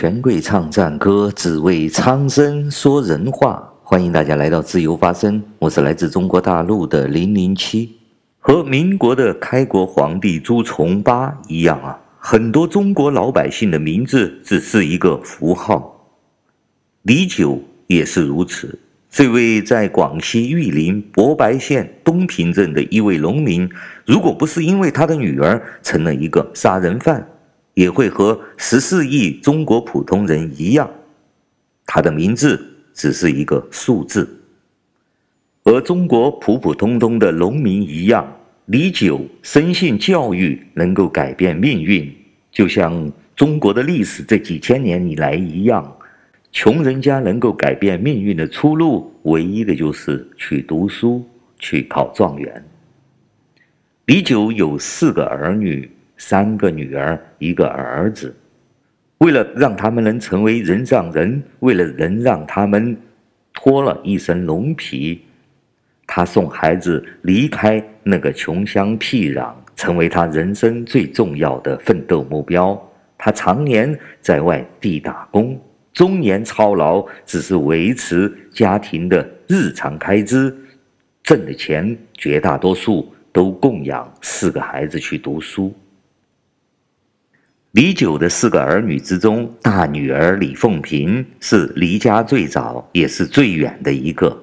权贵唱战歌，只为苍生说人话。欢迎大家来到自由发声，我是来自中国大陆的零零七。和民国的开国皇帝朱重八一样啊，很多中国老百姓的名字只是一个符号。李九也是如此。这位在广西玉林博白县东平镇的一位农民，如果不是因为他的女儿成了一个杀人犯，也会和十四亿中国普通人一样，他的名字只是一个数字。和中国普普通通的农民一样，李九深信教育能够改变命运，就像中国的历史这几千年以来一样。穷人家能够改变命运的出路，唯一的就是去读书，去考状元。李九有四个儿女，三个女儿，一个儿子。为了让他们能成为人上人，为了能让他们脱了一身龙皮，他送孩子离开那个穷乡僻壤，成为他人生最重要的奋斗目标。他常年在外地打工。终年操劳，只是维持家庭的日常开支，挣的钱绝大多数都供养四个孩子去读书。李九的四个儿女之中，大女儿李凤萍是离家最早也是最远的一个，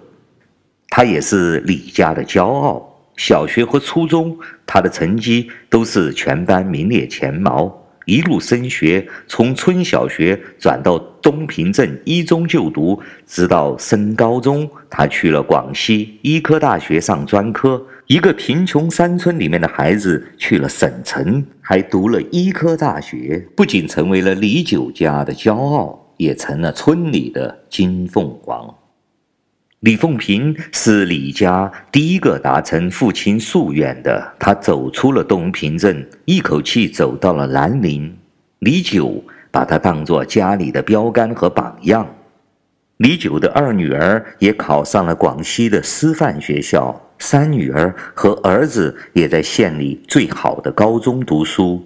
她也是李家的骄傲。小学和初中，她的成绩都是全班名列前茅。一路升学，从村小学转到东平镇一中就读，直到升高中，她去了广西医科大学上专科。一个贫穷山村里面的孩子去了省城，还读了医科大学，不仅成为了李九家的骄傲，也成了村里的金凤凰。李凤萍是李家第一个达成父亲夙愿的，她走出了东平镇，一口气走到了南宁。李九把她当作家里的标杆和榜样。李九的二女儿也考上了广西的师范学校，三女儿和儿子也在县里最好的高中读书。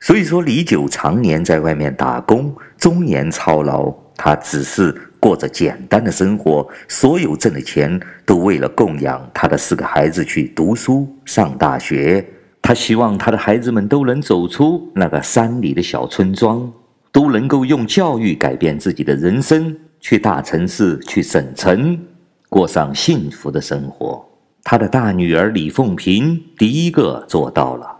所以说，李九常年在外面打工，终年操劳，他只是。过着简单的生活，所有挣的钱都为了供养他的四个孩子去读书上大学。他希望他的孩子们都能走出那个山里的小村庄，都能够用教育改变自己的人生，去大城市、去省城，过上幸福的生活。他的大女儿李凤萍第一个做到了。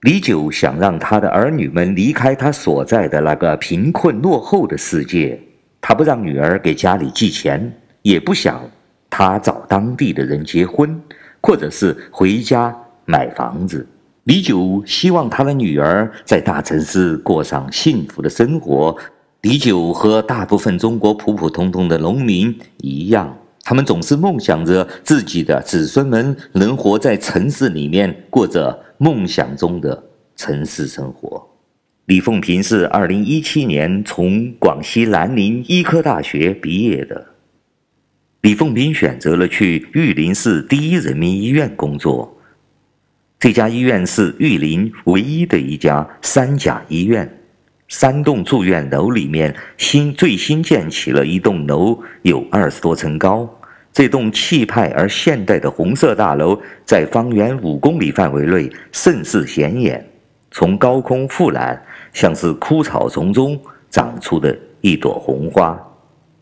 李九想让他的儿女们离开他所在的那个贫困落后的世界。他不让女儿给家里寄钱，也不想他找当地的人结婚，或者是回家买房子。李九希望他的女儿在大城市过上幸福的生活。李九和大部分中国普普通通的农民一样，他们总是梦想着自己的子孙们能活在城市里面，过着梦想中的城市生活。李凤平是二零一七年从广西南宁医科大学毕业的。李凤萍选择了去玉林市第一人民医院工作。这家医院是玉林唯一的一家三甲医院。三栋住院楼里面新最新建起了一栋楼，有二十多层高。这栋气派而现代的红色大楼，在方圆五公里范围内甚是显眼。从高空俯览，像是枯草丛中长出的一朵红花。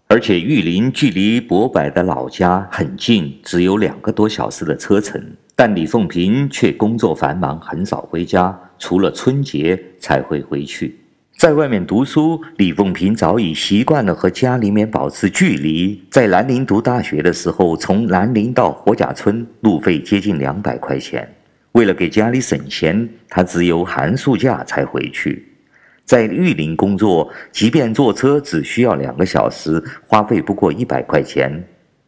而且玉林距离博白的老家很近，只有两个多小时的车程。但李凤平却工作繁忙，很少回家，除了春节才会回去。在外面读书，李凤平早已习惯了和家里面保持距离。在兰陵读大学的时候，从兰陵到火甲村，路费接近两百块钱。为了给家里省钱，他只有寒暑假才回去。在玉林工作，即便坐车只需要两个小时，花费不过一百块钱。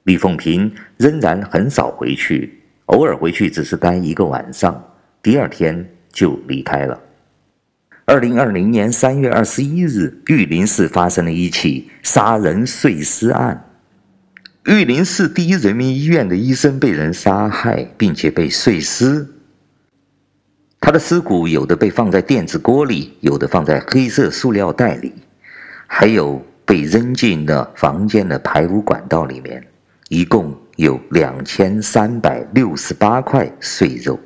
李凤平仍然很少回去，偶尔回去只是待一个晚上，第二天就离开了。二零二零年三月二十一日，玉林市发生了一起杀人碎尸案。玉林市第一人民医院的医生被人杀害，并且被碎尸。他的尸骨有的被放在电子锅里，有的放在黑色塑料袋里。还有被扔进了房间的排污管道里面，一共有两千三百六十八块碎肉。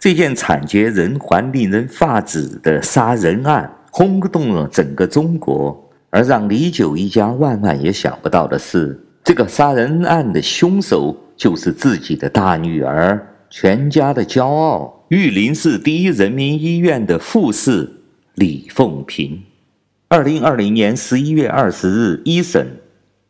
这件惨绝人寰、令人发指的杀人案轰动了整个中国，而让李九一家万万也想不到的是，这个杀人案的凶手就是自己的大女儿，全家的骄傲——玉林市第一人民医院的护士李凤萍。二零二零年十一月二十日一审，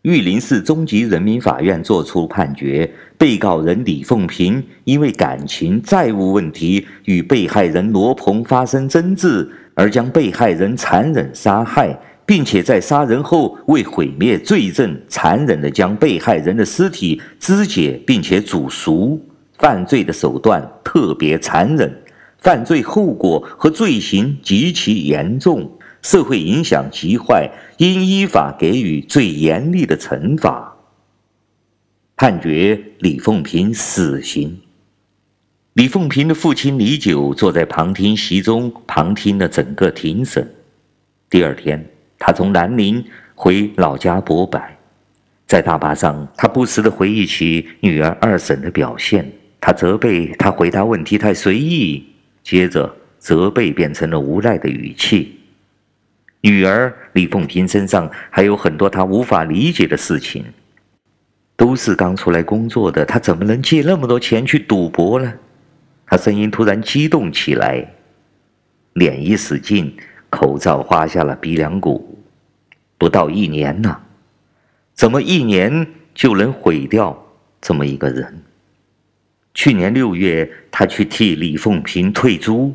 玉林市中级人民法院作出判决：被告人李凤平因为感情债务问题与被害人罗鹏发生争执，而将被害人残忍杀害，并且在杀人后为毁灭罪证，残忍地将被害人的尸体肢解并且煮熟，犯罪的手段特别残忍，犯罪后果和罪行极其严重。社会影响极坏，应依法给予最严厉的惩罚。判决李凤平死刑。李凤平的父亲李九坐在旁听席中，旁听了整个庭审。第二天，他从南宁回老家博白，在大巴上，他不时地回忆起女儿二审的表现。他责备她回答问题太随意，接着责备变成了无奈的语气。女儿李凤萍身上还有很多她无法理解的事情，都是刚出来工作的，她怎么能借那么多钱去赌博呢？她声音突然激动起来，脸一使劲，口罩划下了鼻梁骨。不到一年呢，怎么一年就能毁掉这么一个人？去年六月，他去替李凤萍退租。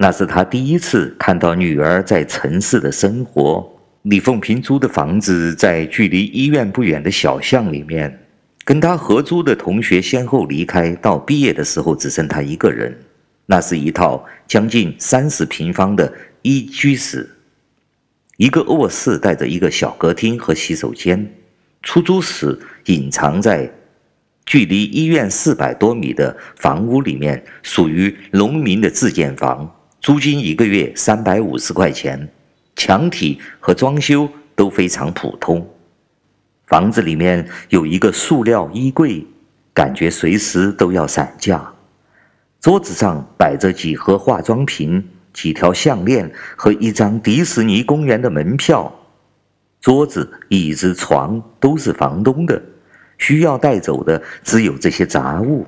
那是他第一次看到女儿在城市的生活。李凤平租的房子在距离医院不远的小巷里面，跟他合租的同学先后离开，到毕业的时候只剩他一个人。那是一套将近三十平方的一居室，一个卧室带着一个小客厅和洗手间。出租室隐藏在距离医院四百多米的房屋里面，属于农民的自建房。租金一个月三百五十块钱，墙体和装修都非常普通。房子里面有一个塑料衣柜，感觉随时都要散架。桌子上摆着几盒化妆品、几条项链和一张迪士尼公园的门票。桌子、椅子、床都是房东的，需要带走的只有这些杂物。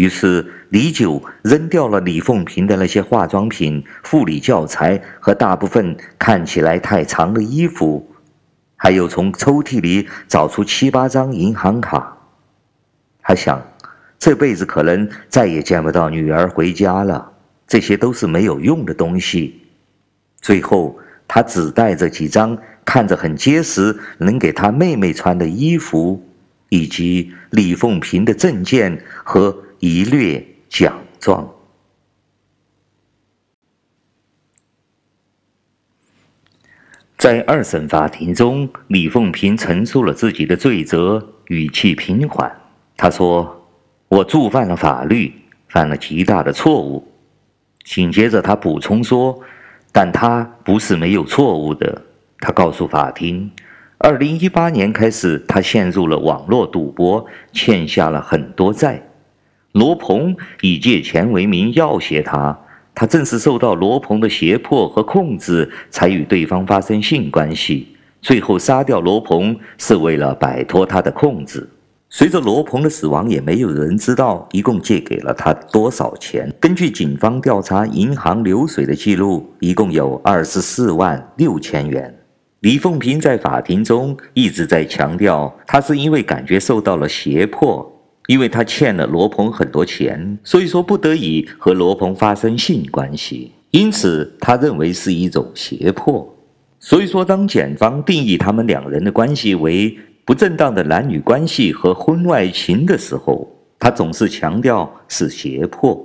于是，李九扔掉了李凤萍的那些化妆品、护理教材和大部分看起来太长的衣服，还有从抽屉里找出七八张银行卡。他想，这辈子可能再也见不到女儿回家了，这些都是没有用的东西。最后，他只带着几张看着很结实、能给他妹妹穿的衣服，以及李凤萍的证件和。一略奖状。在二审法庭中，李凤平陈述了自己的罪责，语气平缓。他说：“我触犯了法律，犯了极大的错误。”紧接着，他补充说：“但他不是没有错误的。”他告诉法庭：“二零一八年开始，他陷入了网络赌博，欠下了很多债。”罗鹏以借钱为名要挟他，他正是受到罗鹏的胁迫和控制，才与对方发生性关系。最后杀掉罗鹏是为了摆脱他的控制。随着罗鹏的死亡，也没有人知道一共借给了他多少钱。根据警方调查银行流水的记录，一共有二十四万六千元。李凤平在法庭中一直在强调，他是因为感觉受到了胁迫。因为他欠了罗鹏很多钱，所以说不得已和罗鹏发生性关系，因此他认为是一种胁迫。所以说，当检方定义他们两人的关系为不正当的男女关系和婚外情的时候，他总是强调是胁迫。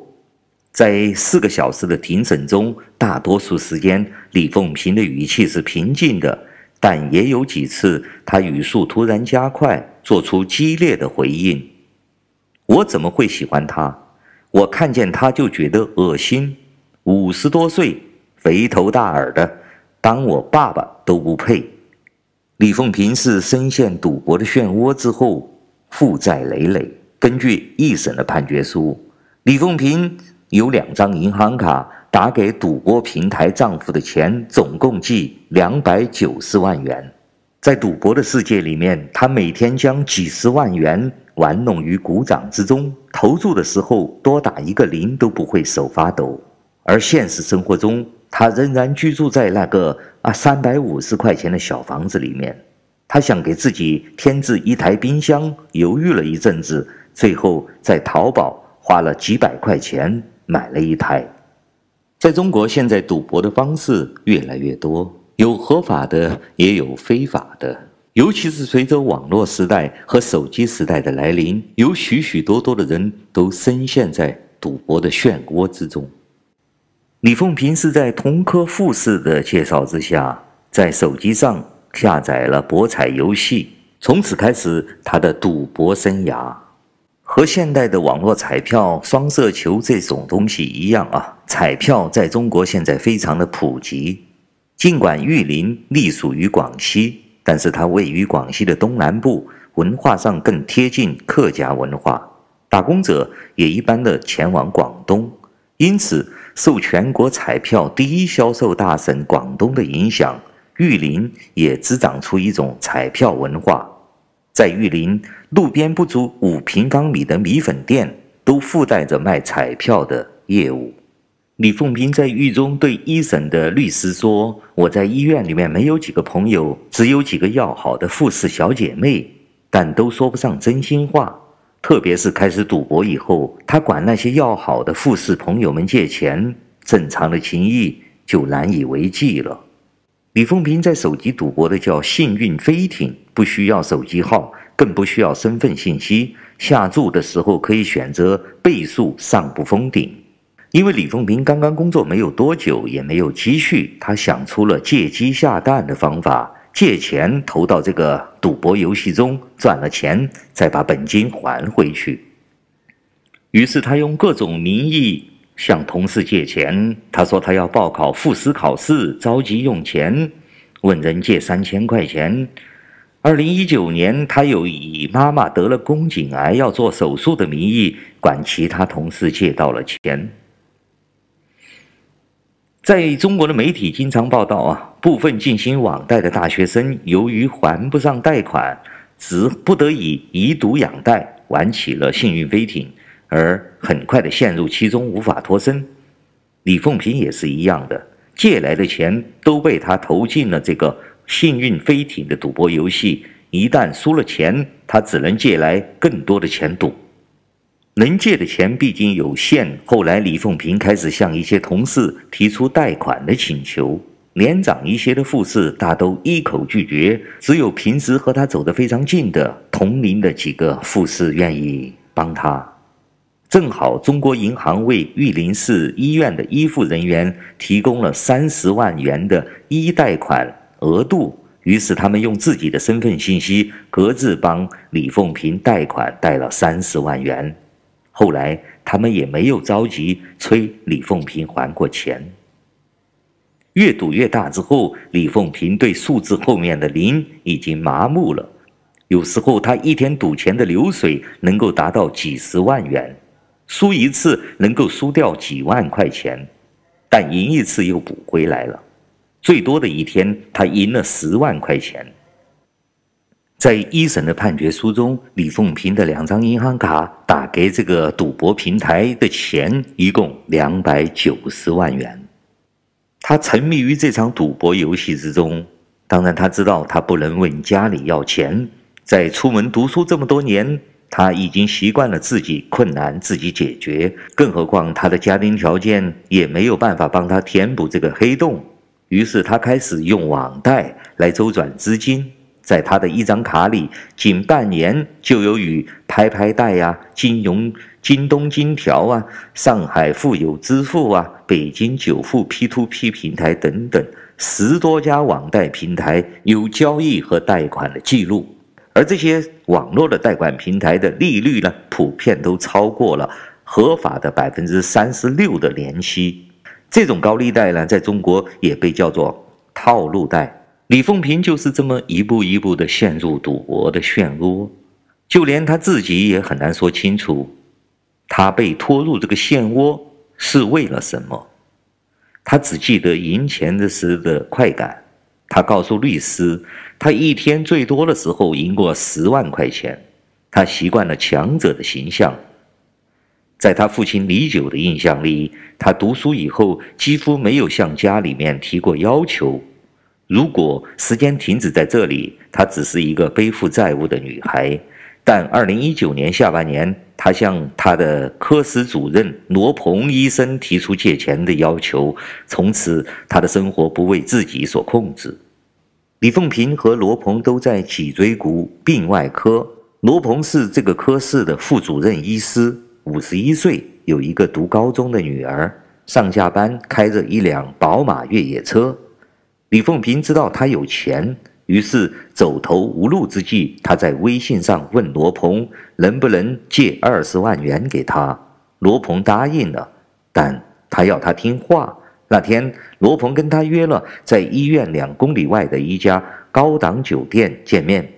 在四个小时的庭审中，大多数时间李凤平的语气是平静的，但也有几次他语速突然加快，做出激烈的回应。我怎么会喜欢他？我看见他就觉得恶心。五十多岁，肥头大耳的，当我爸爸都不配。李凤平是深陷赌博的漩涡之后，负债累累。根据一审的判决书，李凤平有两张银行卡打给赌博平台账户的钱总共计两百九十万元。在赌博的世界里面，他每天将几十万元玩弄于股掌之中，投注的时候多打一个零都不会手发抖。而现实生活中，他仍然居住在那个啊三百五十块钱的小房子里面。他想给自己添置一台冰箱，犹豫了一阵子，最后在淘宝花了几百块钱买了一台。在中国，现在赌博的方式越来越多。有合法的，也有非法的。尤其是随着网络时代和手机时代的来临，有许许多多的人都深陷在赌博的漩涡之中。李凤平是在同科富士的介绍之下，在手机上下载了博彩游戏，从此开始他的赌博生涯。和现代的网络彩票、双色球这种东西一样啊，彩票在中国现在非常的普及。尽管玉林隶属于广西，但是它位于广西的东南部，文化上更贴近客家文化。打工者也一般的前往广东，因此受全国彩票第一销售大省广东的影响，玉林也滋长出一种彩票文化。在玉林，路边不足五平方米的米粉店都附带着卖彩票的业务。李凤平在狱中对一审的律师说：“我在医院里面没有几个朋友，只有几个要好的护士小姐妹，但都说不上真心话。特别是开始赌博以后，他管那些要好的护士朋友们借钱，正常的情谊就难以为继了。”李凤平在手机赌博的叫幸运飞艇，不需要手机号，更不需要身份信息，下注的时候可以选择倍数上不封顶。因为李凤平刚刚工作没有多久，也没有积蓄，他想出了借鸡下蛋的方法，借钱投到这个赌博游戏中，赚了钱再把本金还回去。于是他用各种名义向同事借钱。他说他要报考复试考试，着急用钱，问人借三千块钱。二零一九年，他又以妈妈得了宫颈癌要做手术的名义，管其他同事借到了钱。在中国的媒体经常报道啊，部分进行网贷的大学生由于还不上贷款，只不得已以赌养贷，玩起了幸运飞艇，而很快的陷入其中无法脱身。李凤平也是一样的，借来的钱都被他投进了这个幸运飞艇的赌博游戏，一旦输了钱，他只能借来更多的钱赌。能借的钱毕竟有限，后来李凤平开始向一些同事提出贷款的请求，年长一些的护士大都一口拒绝，只有平时和他走得非常近的同龄的几个护士愿意帮他。正好中国银行为玉林市医院的医护人员提供了三十万元的医贷款额度，于是他们用自己的身份信息各自帮李凤平贷款贷了三十万元。后来，他们也没有着急催李凤平还过钱。越赌越大之后，李凤平对数字后面的零已经麻木了。有时候，他一天赌钱的流水能够达到几十万元，输一次能够输掉几万块钱，但赢一次又补回来了。最多的一天，他赢了十万块钱。在一审的判决书中，李凤平的两张银行卡打给这个赌博平台的钱一共两百九十万元。他沉迷于这场赌博游戏之中，当然他知道他不能问家里要钱。在出门读书这么多年，他已经习惯了自己困难自己解决，更何况他的家庭条件也没有办法帮他填补这个黑洞。于是他开始用网贷来周转资金。在他的一张卡里，仅半年就有与拍拍贷呀、金融、京东金条啊、上海富有支付啊、北京久富 P2P 平台等等十多家网贷平台有交易和贷款的记录，而这些网络的贷款平台的利率呢，普遍都超过了合法的百分之三十六的年息。这种高利贷呢，在中国也被叫做套路贷。李凤平就是这么一步一步地陷入赌博的漩涡，就连他自己也很难说清楚，他被拖入这个漩涡是为了什么。他只记得赢钱的时的快感。他告诉律师，他一天最多的时候赢过十万块钱。他习惯了强者的形象。在他父亲李九的印象里，他读书以后几乎没有向家里面提过要求。如果时间停止在这里，她只是一个背负债务的女孩。但二零一九年下半年，她向她的科室主任罗鹏医生提出借钱的要求，从此她的生活不为自己所控制。李凤萍和罗鹏都在脊椎骨病外科，罗鹏是这个科室的副主任医师，五十一岁，有一个读高中的女儿，上下班开着一辆宝马越野车。李凤平知道他有钱，于是走投无路之际，他在微信上问罗鹏能不能借二十万元给他。罗鹏答应了，但他要他听话。那天，罗鹏跟他约了在医院两公里外的一家高档酒店见面。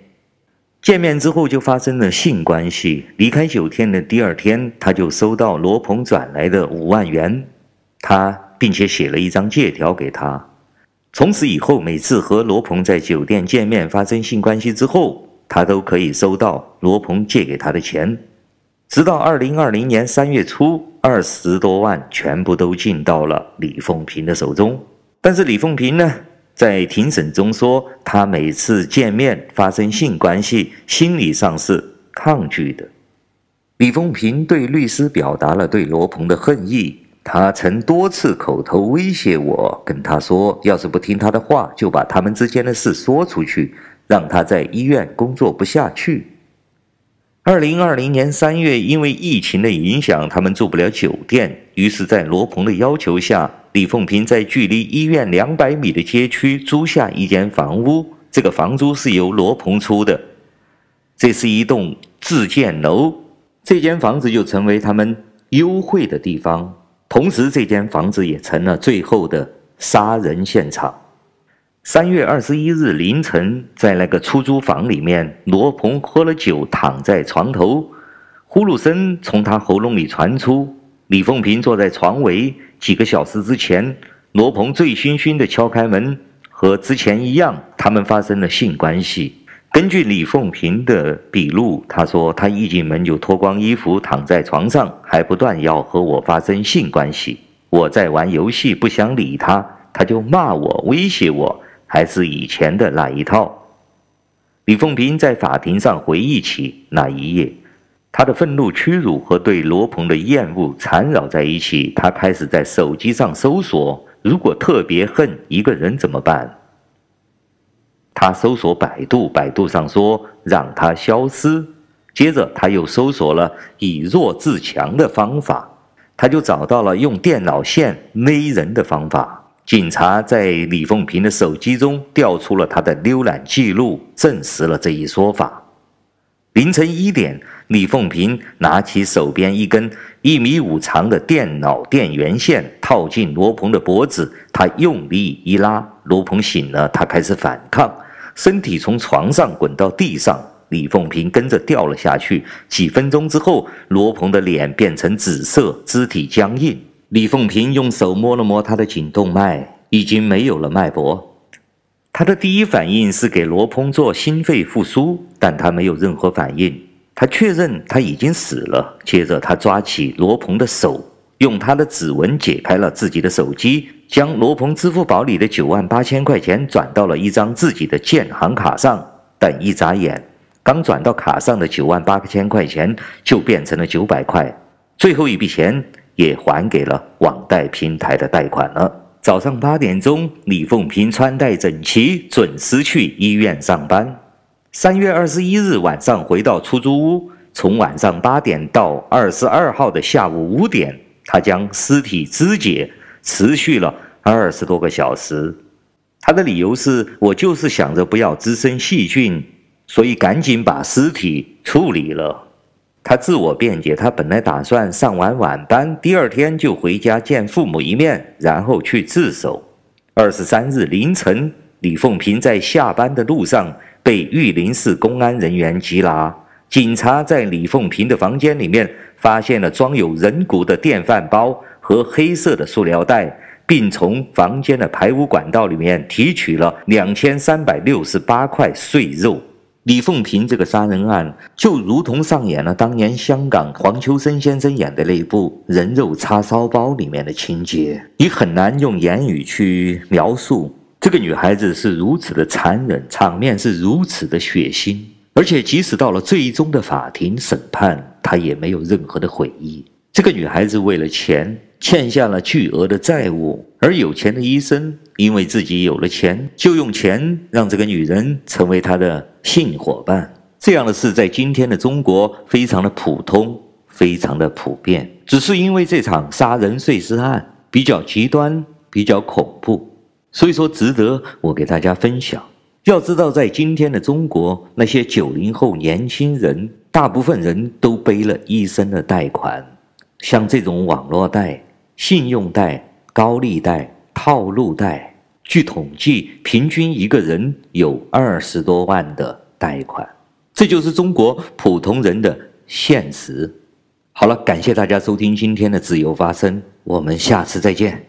见面之后就发生了性关系。离开酒店的第二天，他就收到罗鹏转来的五万元，他并且写了一张借条给他。从此以后，每次和罗鹏在酒店见面发生性关系之后，他都可以收到罗鹏借给他的钱。直到二零二零年三月初，二十多万全部都进到了李凤平的手中。但是李凤平呢，在庭审中说，他每次见面发生性关系，心理上是抗拒的。李凤平对律师表达了对罗鹏的恨意。他曾多次口头威胁我，跟他说，要是不听他的话，就把他们之间的事说出去，让他在医院工作不下去。二零二零年三月，因为疫情的影响，他们住不了酒店，于是，在罗鹏的要求下，李凤平在距离医院两百米的街区租下一间房屋，这个房租是由罗鹏出的。这是一栋自建楼，这间房子就成为他们幽会的地方。同时，这间房子也成了最后的杀人现场。三月二十一日凌晨，在那个出租房里面，罗鹏喝了酒，躺在床头，呼噜声从他喉咙里传出。李凤平坐在床尾。几个小时之前，罗鹏醉醺醺地敲开门，和之前一样，他们发生了性关系。根据李凤平的笔录，他说他一进门就脱光衣服躺在床上，还不断要和我发生性关系。我在玩游戏，不想理他，他就骂我、威胁我，还是以前的那一套。李凤平在法庭上回忆起那一夜，他的愤怒、屈辱和对罗鹏的厌恶缠绕在一起。他开始在手机上搜索：如果特别恨一个人怎么办？他搜索百度，百度上说让他消失。接着他又搜索了以弱制强的方法，他就找到了用电脑线勒人的方法。警察在李凤平的手机中调出了他的浏览记录，证实了这一说法。凌晨一点，李凤平拿起手边一根一米五长的电脑电源线，套进罗鹏的脖子，他用力一拉，罗鹏醒了，他开始反抗。身体从床上滚到地上，李凤平跟着掉了下去。几分钟之后，罗鹏的脸变成紫色，肢体僵硬。李凤平用手摸了摸他的颈动脉，已经没有了脉搏。他的第一反应是给罗鹏做心肺复苏，但他没有任何反应。他确认他已经死了。接着，他抓起罗鹏的手，用他的指纹解开了自己的手机。将罗鹏支付宝里的九万八千块钱转到了一张自己的建行卡上，但一眨眼，刚转到卡上的九万八千块钱就变成了九百块，最后一笔钱也还给了网贷平台的贷款了。早上八点钟，李凤平穿戴整齐，准时去医院上班。三月二十一日晚上回到出租屋，从晚上八点到二十二号的下午五点，他将尸体肢解。持续了二十多个小时，他的理由是我就是想着不要滋生细菌，所以赶紧把尸体处理了。他自我辩解，他本来打算上完晚班，第二天就回家见父母一面，然后去自首。二十三日凌晨，李凤平在下班的路上被玉林市公安人员缉拿。警察在李凤萍的房间里面发现了装有人骨的电饭煲和黑色的塑料袋，并从房间的排污管道里面提取了两千三百六十八块碎肉。李凤萍这个杀人案就如同上演了当年香港黄秋生先生演的那部《人肉叉烧包》里面的情节，你很难用言语去描述。这个女孩子是如此的残忍，场面是如此的血腥，而且即使到了最终的法庭审判，她也没有任何的悔意。这个女孩子为了钱欠下了巨额的债务，而有钱的医生因为自己有了钱，就用钱让这个女人成为他的性伙伴。这样的事在今天的中国非常的普通，非常的普遍。只是因为这场杀人碎尸案比较极端，比较恐怖。所以说，值得我给大家分享。要知道，在今天的中国，那些九零后年轻人，大部分人都背了一身的贷款，像这种网络贷、信用贷、高利贷、套路贷，据统计，平均一个人有二十多万的贷款。这就是中国普通人的现实。好了，感谢大家收听今天的自由发声，我们下次再见。